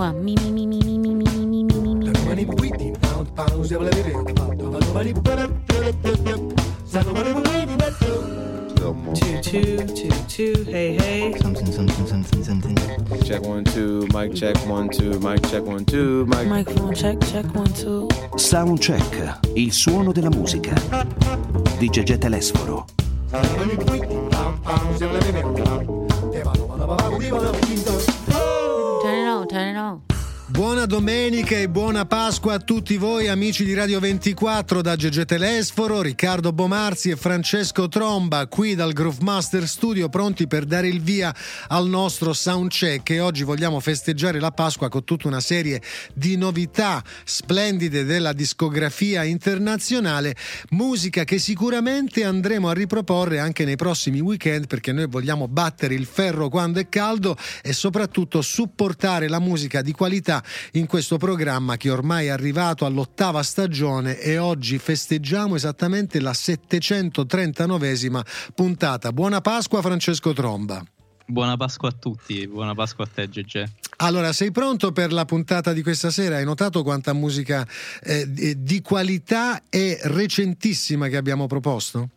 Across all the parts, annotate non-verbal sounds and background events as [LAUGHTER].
one. Me, me, me, me, me, me, me, me, me, me, me. Two, two, two, two, hey, hey. Something, something, something, something. Check one, two, mic check one, two, mic check one, two, mic. Microphone check, check one, two. Soundcheck, il suono della musica. Di Gegè Telesforo. Turn Buona domenica e buona Pasqua a tutti voi amici di Radio 24 da Gegè Telesforo, Riccardo Bomarzi e Francesco Tromba qui dal Groove Master Studio pronti per dare il via al nostro soundcheck e oggi vogliamo festeggiare la Pasqua con tutta una serie di novità splendide della discografia internazionale, musica che sicuramente andremo a riproporre anche nei prossimi weekend perché noi vogliamo battere il ferro quando è caldo e soprattutto supportare la musica di qualità in questo programma che ormai è arrivato all'ottava stagione e oggi festeggiamo esattamente la 739esima puntata. Buona Pasqua Francesco Tromba. Buona Pasqua a tutti, buona Pasqua a te Gegè. Allora, sei pronto per la puntata di questa sera? Hai notato quanta musica eh, di qualità e recentissima che abbiamo proposto?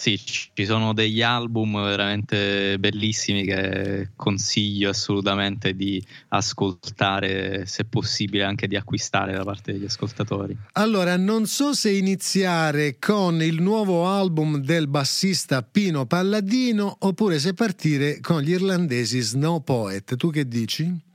Sì, ci sono degli album veramente bellissimi che consiglio assolutamente di ascoltare, se possibile anche di acquistare da parte degli ascoltatori. Allora, non so se iniziare con il nuovo album del bassista Pino Palladino oppure se partire con gli irlandesi Snow Poet. Tu che dici?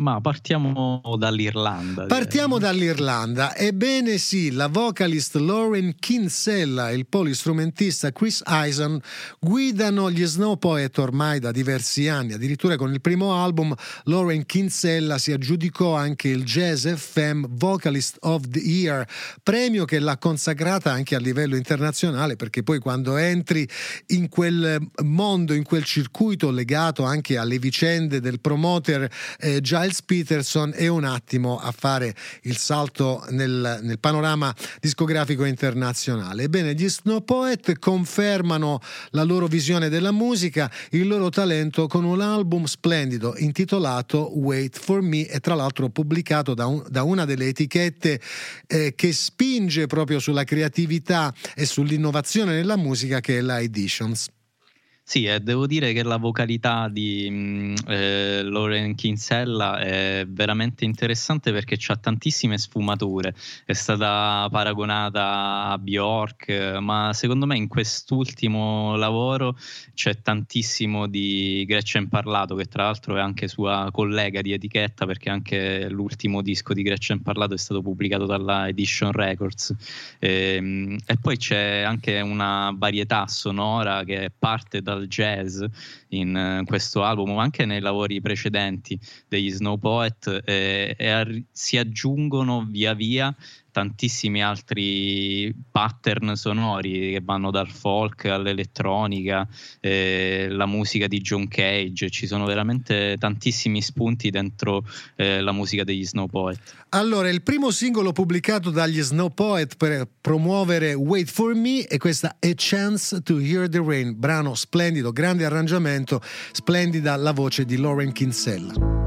Ma partiamo dall'Irlanda. direi. Partiamo dall'Irlanda. Ebbene sì, la vocalist Lauren Kinsella e il polistrumentista Chris Eisen guidano gli Snow Poet ormai da diversi anni. Addirittura con il primo album Lauren Kinsella si aggiudicò anche il Jazz FM Vocalist of the Year, premio che l'ha consacrata anche a livello internazionale perché poi quando entri in quel mondo, in quel circuito legato anche alle vicende del promoter eh, Giles Peterson è un attimo a fare il salto nel, nel panorama discografico internazionale. Ebbene, gli Snow Poet confermano la loro visione della musica, il loro talento con un album splendido intitolato Wait for Me e tra l'altro pubblicato da, un- da una delle etichette eh, che spinge proprio sulla creatività e sull'innovazione nella musica che è la Editions. Sì, e devo dire che la vocalità di mh, eh, Lauren Kinsella è veramente interessante perché ha tantissime sfumature. È stata paragonata a Bjork, eh, ma secondo me in quest'ultimo lavoro c'è tantissimo di Gretchen Parlato, che tra l'altro è anche sua collega di etichetta perché anche l'ultimo disco di Gretchen Parlato è stato pubblicato dalla Edition Records. Ehm, e poi c'è anche una varietà sonora che parte dal jazz in eh, questo album, ma anche nei lavori precedenti degli Snow Poet eh, e arri- si aggiungono via via tantissimi altri pattern sonori che vanno dal folk all'elettronica, eh, la musica di John Cage, ci sono veramente tantissimi spunti dentro eh, la musica degli Snow Poet. Allora, il primo singolo pubblicato dagli Snow Poet per promuovere Wait for Me è questa A Chance to Hear the Rain, brano splendido, grande arrangiamento, splendida la voce di Lauren Kinsella.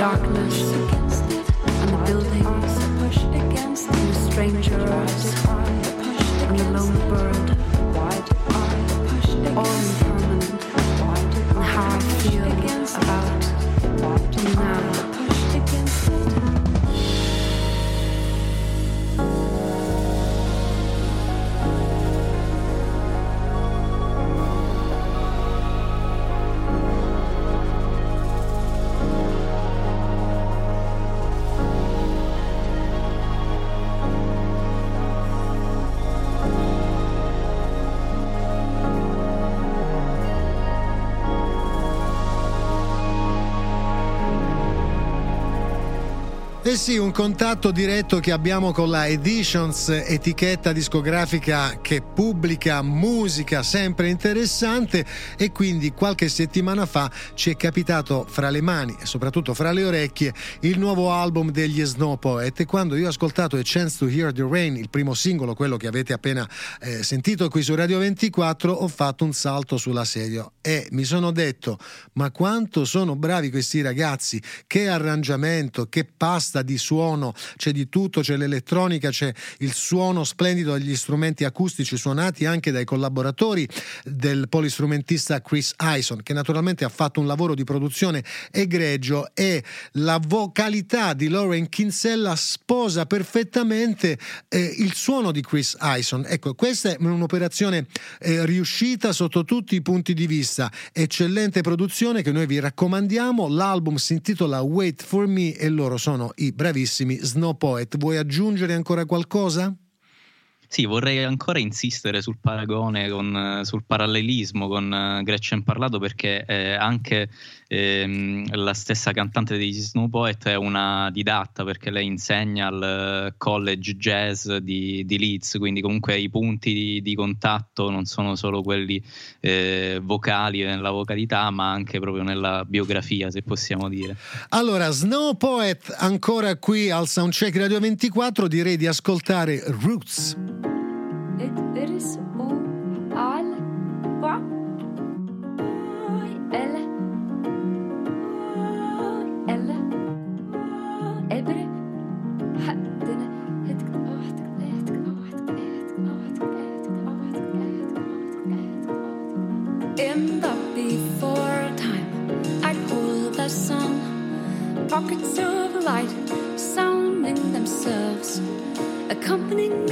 Darkness. Against it, and the buildings pushed against it, and the strangers, and Eh sì, un contatto diretto che abbiamo con la Editions, etichetta discografica che pubblica musica sempre interessante e quindi qualche settimana fa ci è capitato fra le mani e soprattutto fra le orecchie il nuovo album degli Snow Poet. E quando io ho ascoltato A Chance to Hear the Rain, il primo singolo, quello che avete appena eh, sentito qui su Radio 24, ho fatto un salto sulla sedia e mi sono detto ma quanto sono bravi questi ragazzi, che arrangiamento, che pasta di suono, c'è di tutto, c'è l'elettronica, c'è il suono splendido degli strumenti acustici suonati anche dai collaboratori del polistrumentista Chris Ison, che naturalmente ha fatto un lavoro di produzione egregio e la vocalità di Lauren Kinsella sposa perfettamente eh, il suono di Chris Ison. Ecco, questa è un'operazione eh, riuscita sotto tutti i punti di vista, eccellente produzione che noi vi raccomandiamo. L'album si intitola Wait for Me e loro sono i bravissimi Snow Poet. Vuoi aggiungere ancora qualcosa? Sì, vorrei ancora insistere sul paragone, con, sul parallelismo con uh, Gretchen Parlato perché eh, anche ehm, la stessa cantante degli Snow Poet è una didatta perché lei insegna al eh, college jazz di, di Leeds, quindi comunque i punti di, di contatto non sono solo quelli eh, vocali nella vocalità, ma anche proprio nella biografia, se possiamo dire. Allora, Snow Poet ancora qui al Soundcheck Radio 24, direi di ascoltare Roots. It, it In the before time, I pull the sun, pockets of light sounding themselves, accompanying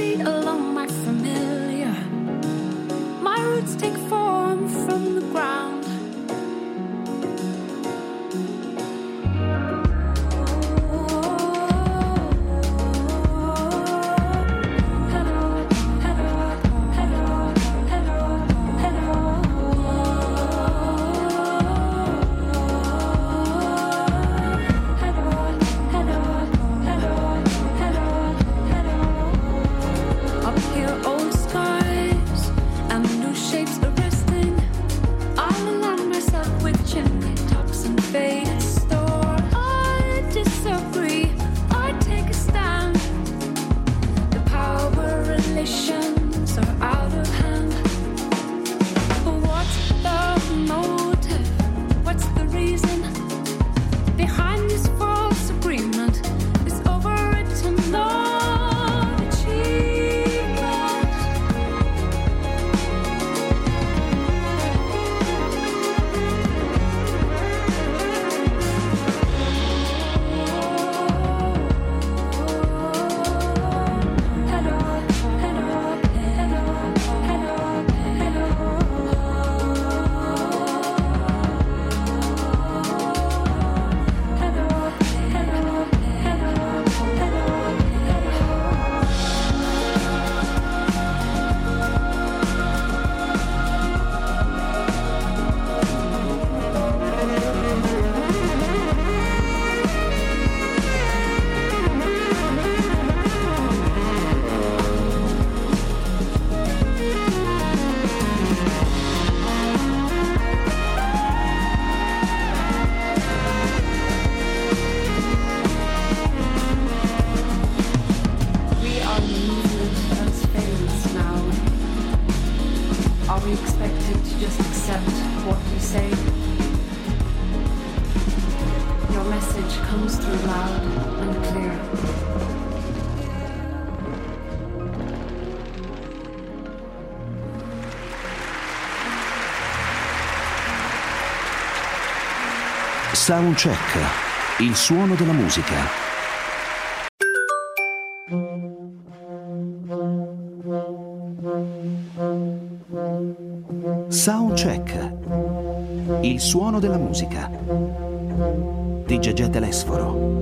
comes through loud and clear. Soundcheck, il suono della musica. Soundcheck, il suono della musica. Di Gegè Telesforo.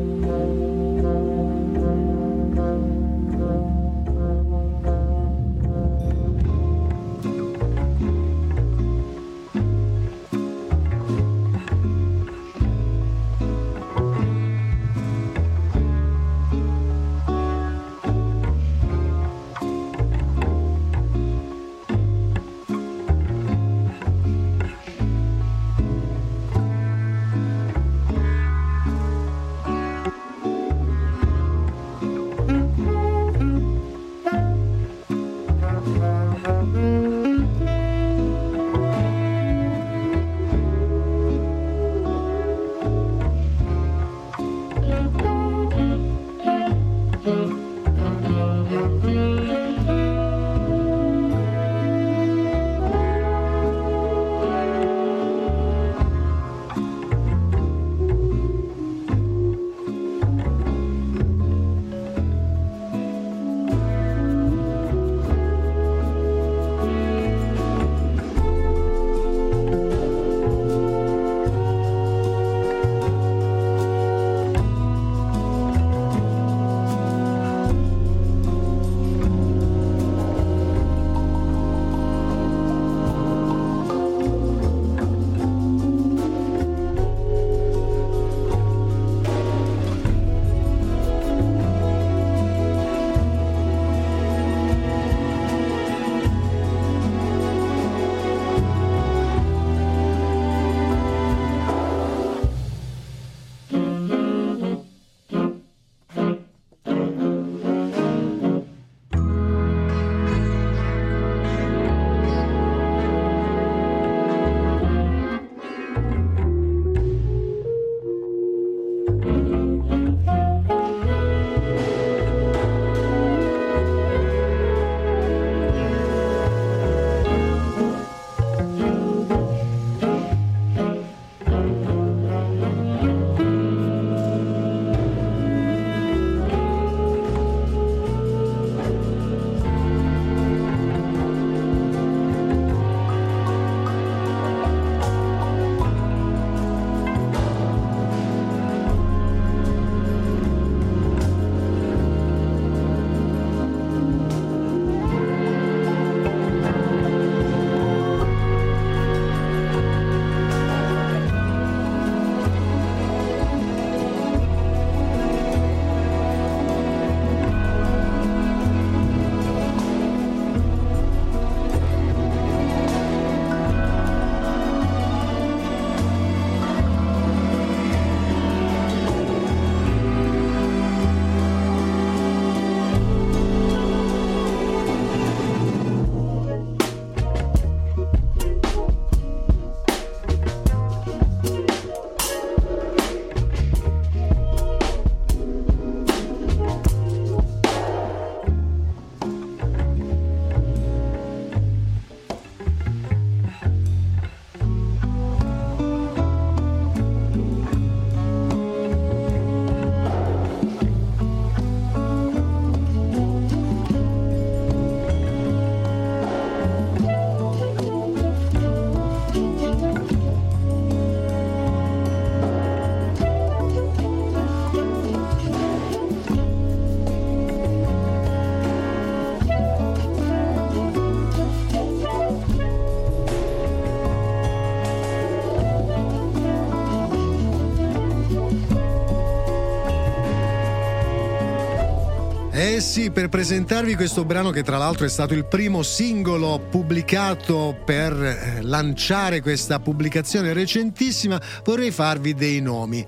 Sì, per presentarvi questo brano che tra l'altro è stato il primo singolo pubblicato per eh, lanciare questa pubblicazione recentissima, vorrei farvi dei nomi.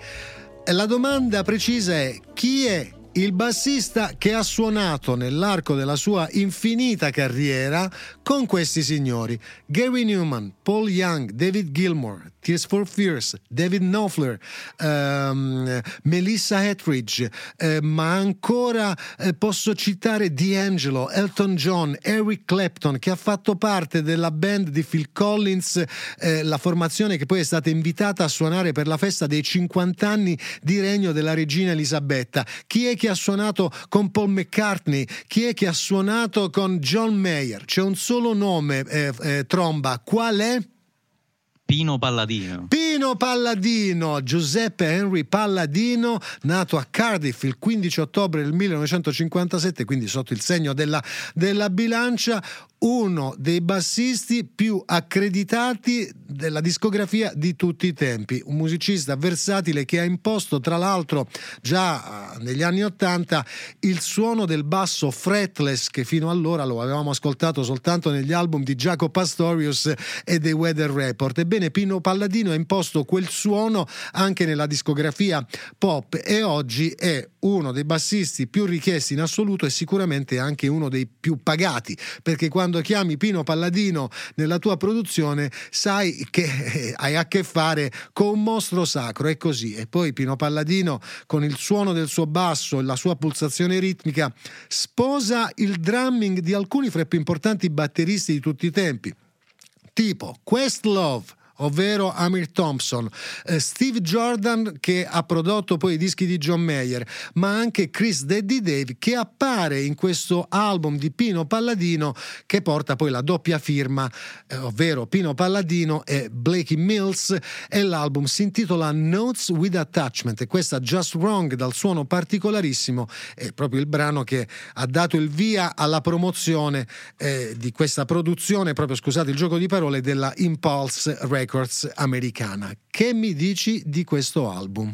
La domanda precisa è chi è il bassista che ha suonato nell'arco della sua infinita carriera con questi signori: Gary Newman, Paul Young, David Gilmour, Tears for Fears, David Knopfler, ehm, Melissa Etheridge, eh, ma ancora eh, posso citare D'Angelo, Elton John, Eric Clapton, che ha fatto parte della band di Phil Collins, eh, la formazione che poi è stata invitata a suonare per la festa dei 50 anni di regno della regina Elisabetta. Chi è che ha suonato con Paul McCartney? Chi è che ha suonato con John Mayer? C'è un solo nome, eh, eh, tromba. Qual è? Pino Palladino. Pino Palladino, Giuseppe Henry Palladino, nato a Cardiff il 15 ottobre del 1957, quindi sotto il segno della, della bilancia, uno dei bassisti più accreditati della discografia di tutti i tempi, un musicista versatile che ha imposto tra l'altro già eh, negli anni Ottanta il suono del basso fretless che fino allora lo avevamo ascoltato soltanto negli album di Jaco Pastorius e dei Weather Report. Ebbene Pino Palladino ha imposto quel suono anche nella discografia pop e oggi è uno dei bassisti più richiesti in assoluto e sicuramente anche uno dei più pagati perché quando quando chiami Pino Palladino nella tua produzione sai che [LAUGHS] hai a che fare con un mostro sacro, è così. E poi Pino Palladino con il suono del suo basso e la sua pulsazione ritmica sposa il drumming di alcuni fra i più importanti batteristi di tutti i tempi, tipo Questlove, ovvero Amir Thompson, eh, Steve Jordan che ha prodotto poi i dischi di John Mayer, ma anche Chris Daddy Dave che appare in questo album di Pino Palladino che porta poi la doppia firma, eh, ovvero Pino Palladino e Blakey Mills e l'album si intitola Notes with Attachment e questa Just Wrong dal suono particolarissimo è proprio il brano che ha dato il via alla promozione eh, di questa produzione, proprio scusate il gioco di parole, della Impulse Records. Records americana. Che mi dici di questo album?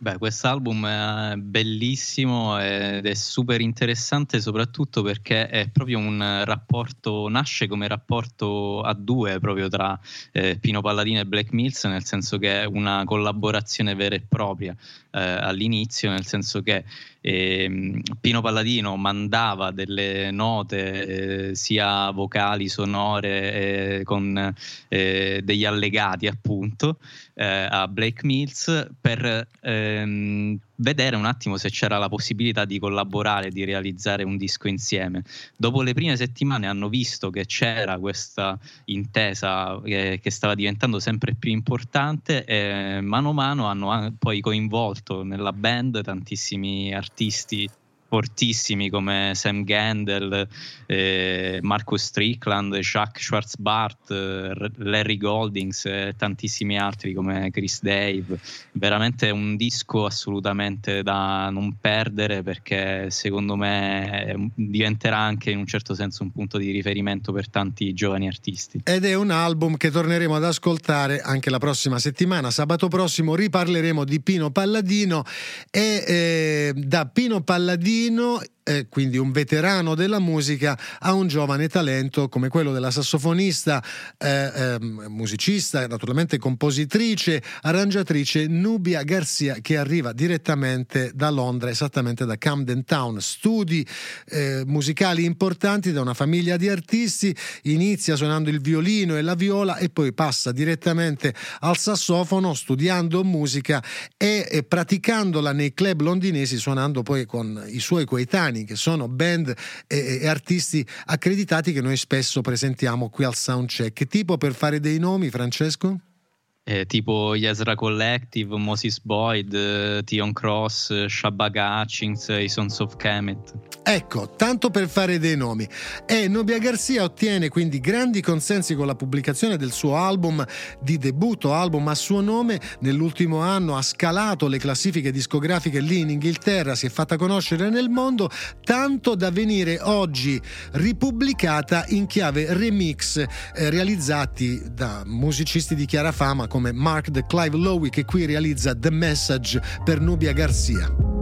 Beh, quest'album è bellissimo ed è super interessante soprattutto perché è proprio un rapporto, nasce come rapporto a due proprio tra eh, Pino Palladino e Black Mills, nel senso che è una collaborazione vera e propria eh, all'inizio, nel senso che eh, Pino Palladino mandava delle note eh, sia vocali, sonore, eh, con eh, degli allegati appunto a Blake Mills per ehm, vedere un attimo se c'era la possibilità di collaborare, di realizzare un disco insieme. Dopo le prime settimane hanno visto che c'era questa intesa che, che stava diventando sempre più importante e mano a mano hanno poi coinvolto nella band tantissimi artisti fortissimi come Sam Gendel, eh, Marcus Strickland, Jacques Schwarzbart, eh, Larry Goldings e tantissimi altri come Chris Dave. Veramente un disco assolutamente da non perdere perché secondo me diventerà anche in un certo senso un punto di riferimento per tanti giovani artisti. Ed è un album che torneremo ad ascoltare anche la prossima settimana. Sabato prossimo riparleremo di Pino Palladino e eh, da Pino Palladino chino eh, quindi un veterano della musica, a un giovane talento come quello della sassofonista, eh, eh, musicista, naturalmente compositrice, arrangiatrice Nubia Garcia che arriva direttamente da Londra, esattamente da Camden Town. Studi eh, musicali importanti da una famiglia di artisti, inizia suonando il violino e la viola e poi passa direttamente al sassofono studiando musica e praticandola nei club londinesi suonando poi con i suoi coetanei italiani che sono band e, e artisti accreditati che noi spesso presentiamo qui al Soundcheck. Tipo per fare dei nomi, Francesco? Eh, tipo gli Ezra Collective, Moses Boyd, eh, Tion Cross, eh, Shabba Hutchins, i Sons of Kemet. Ecco, tanto per fare dei nomi. E Nubia Garcia ottiene quindi grandi consensi con la pubblicazione del suo album di debutto, album a suo nome. Nell'ultimo anno ha scalato le classifiche discografiche lì in Inghilterra, si è fatta conoscere nel mondo, tanto da venire oggi ripubblicata in chiave remix eh, realizzati da musicisti di chiara fama come Mark the Clive Lowy che qui realizza The Message per Nubia Garcia.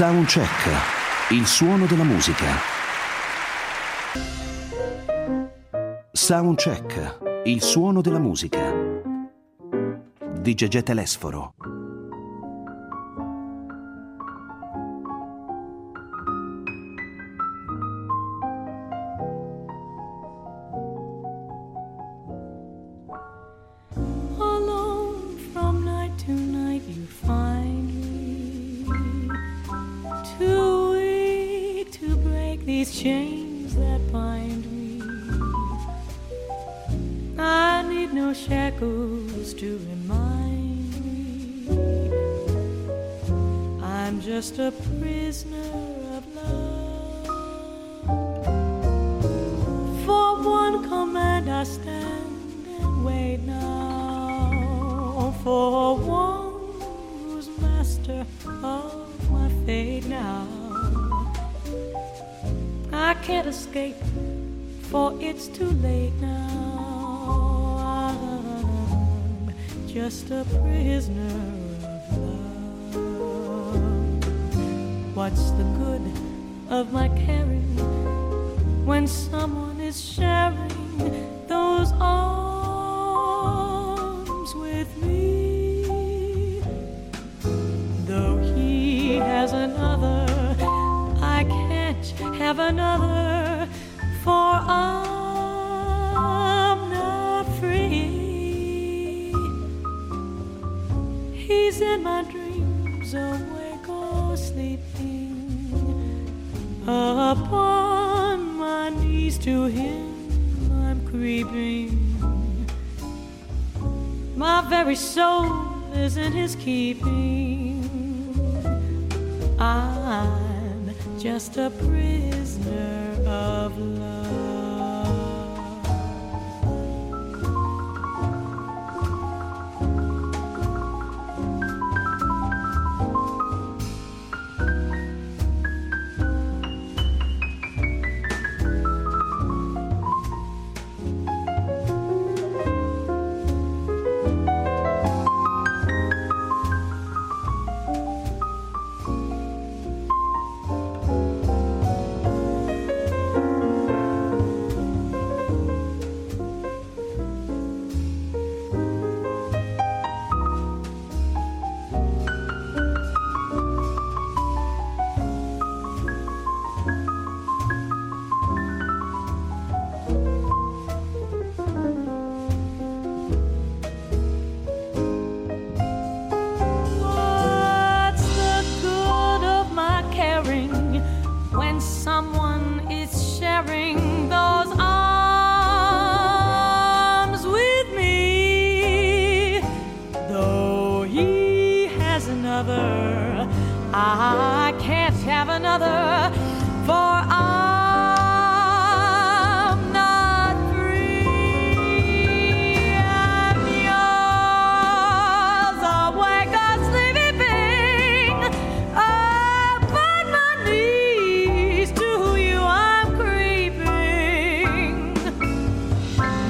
Soundcheck, il suono della musica. Soundcheck, il suono della musica. Di Gegè Telesforo. Escape, for it's too late now. I'm just a prisoner of love. What's the good of my caring when someone is sharing my dreams, awake or sleeping. Upon my knees to him, I'm creeping. My very soul is in his keeping. I'm just a prisoner of love.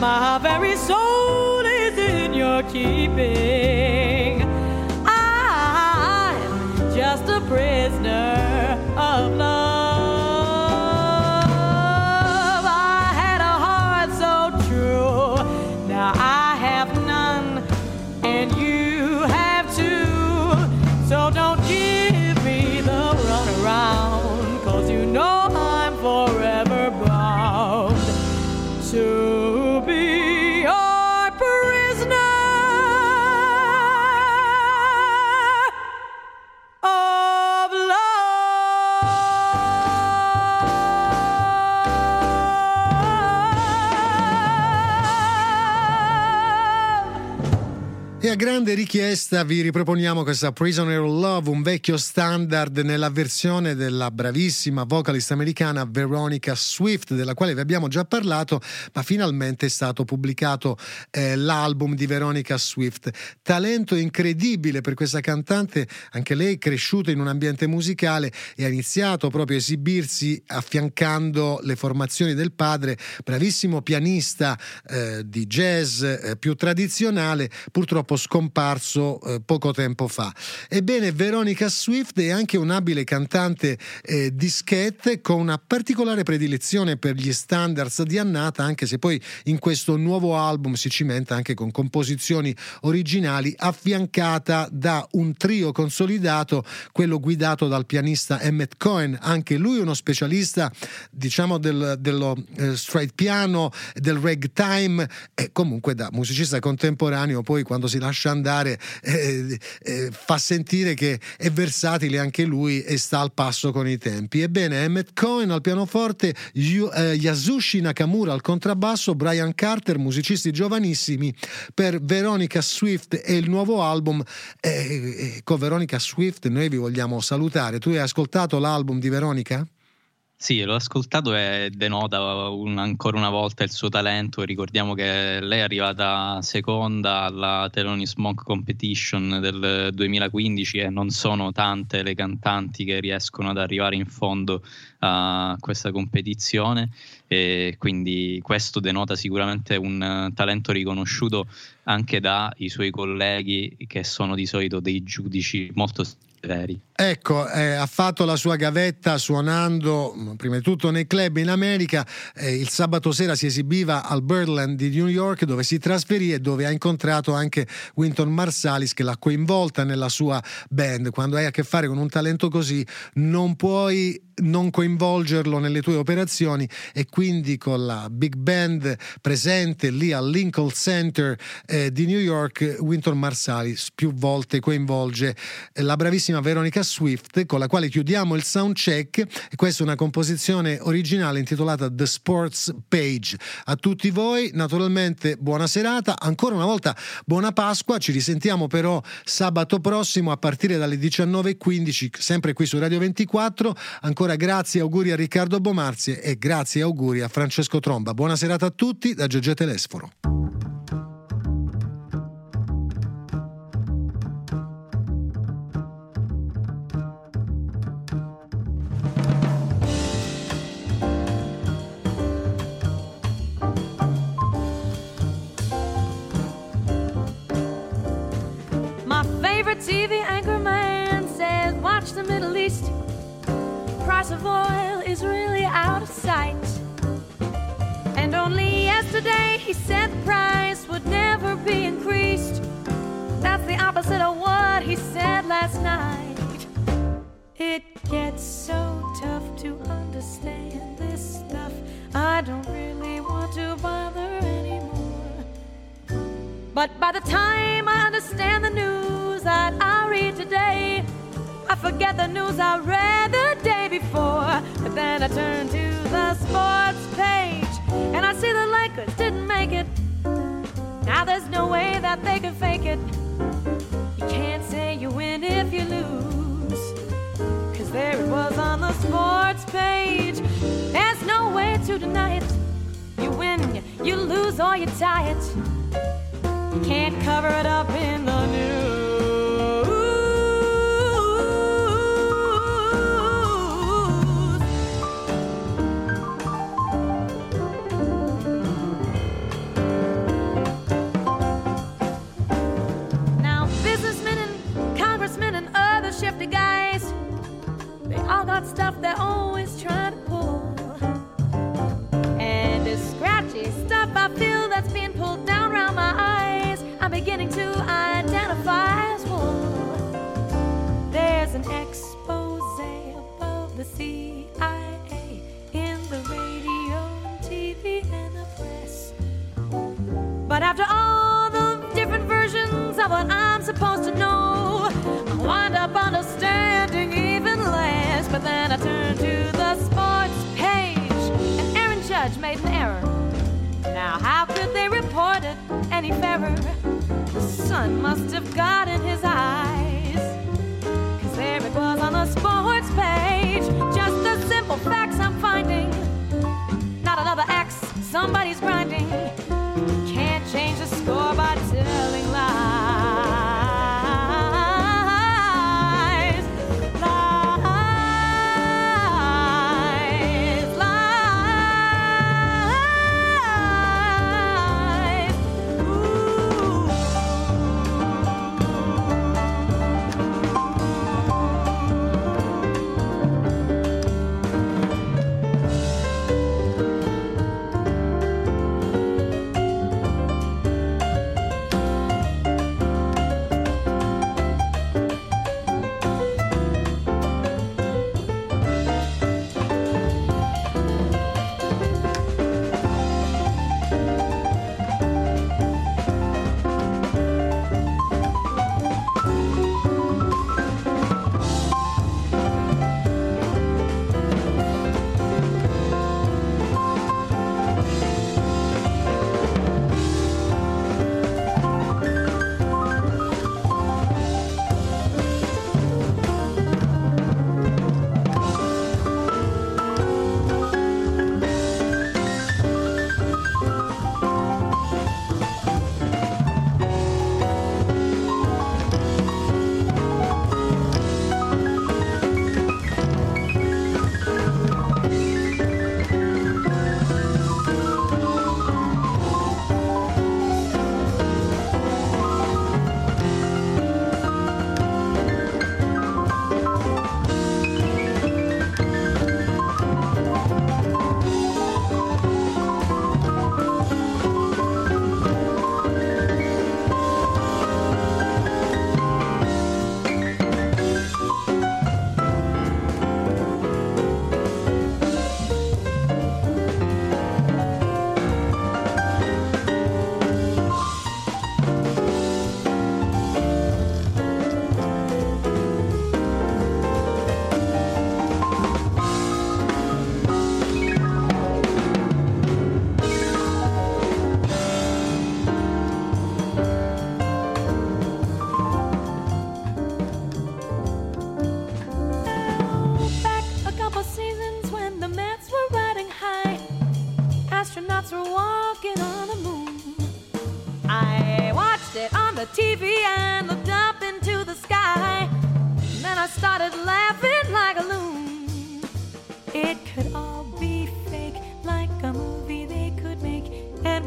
My very soul is in your keeping. Grande richiesta vi riproponiamo questa Prisoner of Love, un vecchio standard nella versione della bravissima vocalist americana Veronica Swift, della quale vi abbiamo già parlato, ma finalmente è stato pubblicato eh, l'album di Veronica Swift. Talento incredibile per questa cantante, anche lei cresciuta in un ambiente musicale e ha iniziato proprio a esibirsi affiancando le formazioni del padre, bravissimo pianista eh, di jazz eh, più tradizionale, purtroppo scomparso eh, poco tempo fa. Ebbene, Veronica Swift è anche un'abile cantante eh, dischette con una particolare predilezione per gli standards di annata, anche se poi in questo nuovo album si cimenta anche con composizioni originali, affiancata da un trio consolidato, quello guidato dal pianista Emmett Cohen, anche lui uno specialista, diciamo, del, dello eh, straight piano, del ragtime e comunque da musicista contemporaneo poi quando si lascia andare eh, eh, fa sentire che è versatile anche lui e sta al passo con i tempi. Ebbene, Emmett Cohen al pianoforte, Yu, eh, Yasushi Nakamura al contrabbasso, Brian Carter, musicisti giovanissimi per Veronica Swift e il nuovo album. con Veronica Swift noi vi vogliamo salutare. Tu hai ascoltato l'album di Veronica? Sì, l'ho ascoltato e denota un, ancora una volta il suo talento. Ricordiamo che lei è arrivata seconda alla Thelonious Monk Competition del 2015 e non sono tante le cantanti che riescono ad arrivare in fondo a questa competizione e quindi questo denota sicuramente un talento riconosciuto anche dai suoi colleghi che sono di solito dei giudici molto severi. Ecco, eh, ha fatto la sua gavetta suonando mm, prima di tutto nei club in America. Eh, il sabato sera si esibiva al Birdland di New York dove si trasferì e dove ha incontrato anche Winton Marsalis che l'ha coinvolta nella sua band. Quando hai a che fare con un talento così non puoi non coinvolgerlo nelle tue operazioni e quindi con la big band presente lì al Lincoln Center eh, di New York Winton Marsalis più volte coinvolge la bravissima Veronica Swift con la quale chiudiamo il sound check. Questa è una composizione originale intitolata The Sports Page. A tutti voi naturalmente buona serata, ancora una volta buona Pasqua, ci risentiamo però sabato prossimo a partire dalle 19.15 sempre qui su Radio 24, ancora grazie e auguri a Riccardo Bomarzi e grazie e auguri a Francesco Tromba. Buona serata a tutti da Giorgio Telesforo. Anchor man Price of oil is really out of sight. And only yesterday he said the price would never be increased. That's the opposite of what he said last night. It gets so tough to understand this stuff. I don't really want to bother anymore. But by the time I understand the news that I read today, I forget the news I read the day before. But then I turn to the sports page and I see the Lakers didn't make it. Now there's no way that they can fake it. You can't say you win if you lose. Cause there it was on the sports page. There's no way to deny it. You win, you lose, or you tie it. You can't cover it up in the news.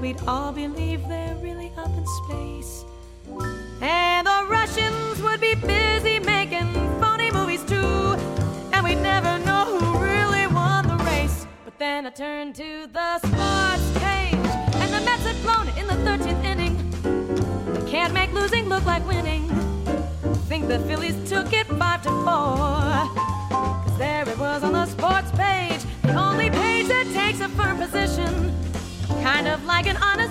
We'd all believe they're really up in space. And the Russians would be busy making phony movies too, and we'd never know who really won the race. But then I turned to the sports page, and the Mets had blown it in the 13th inning. They can't make losing look like winning. Think the Phillies took it five to four. There it was on the sports Kind of like an honest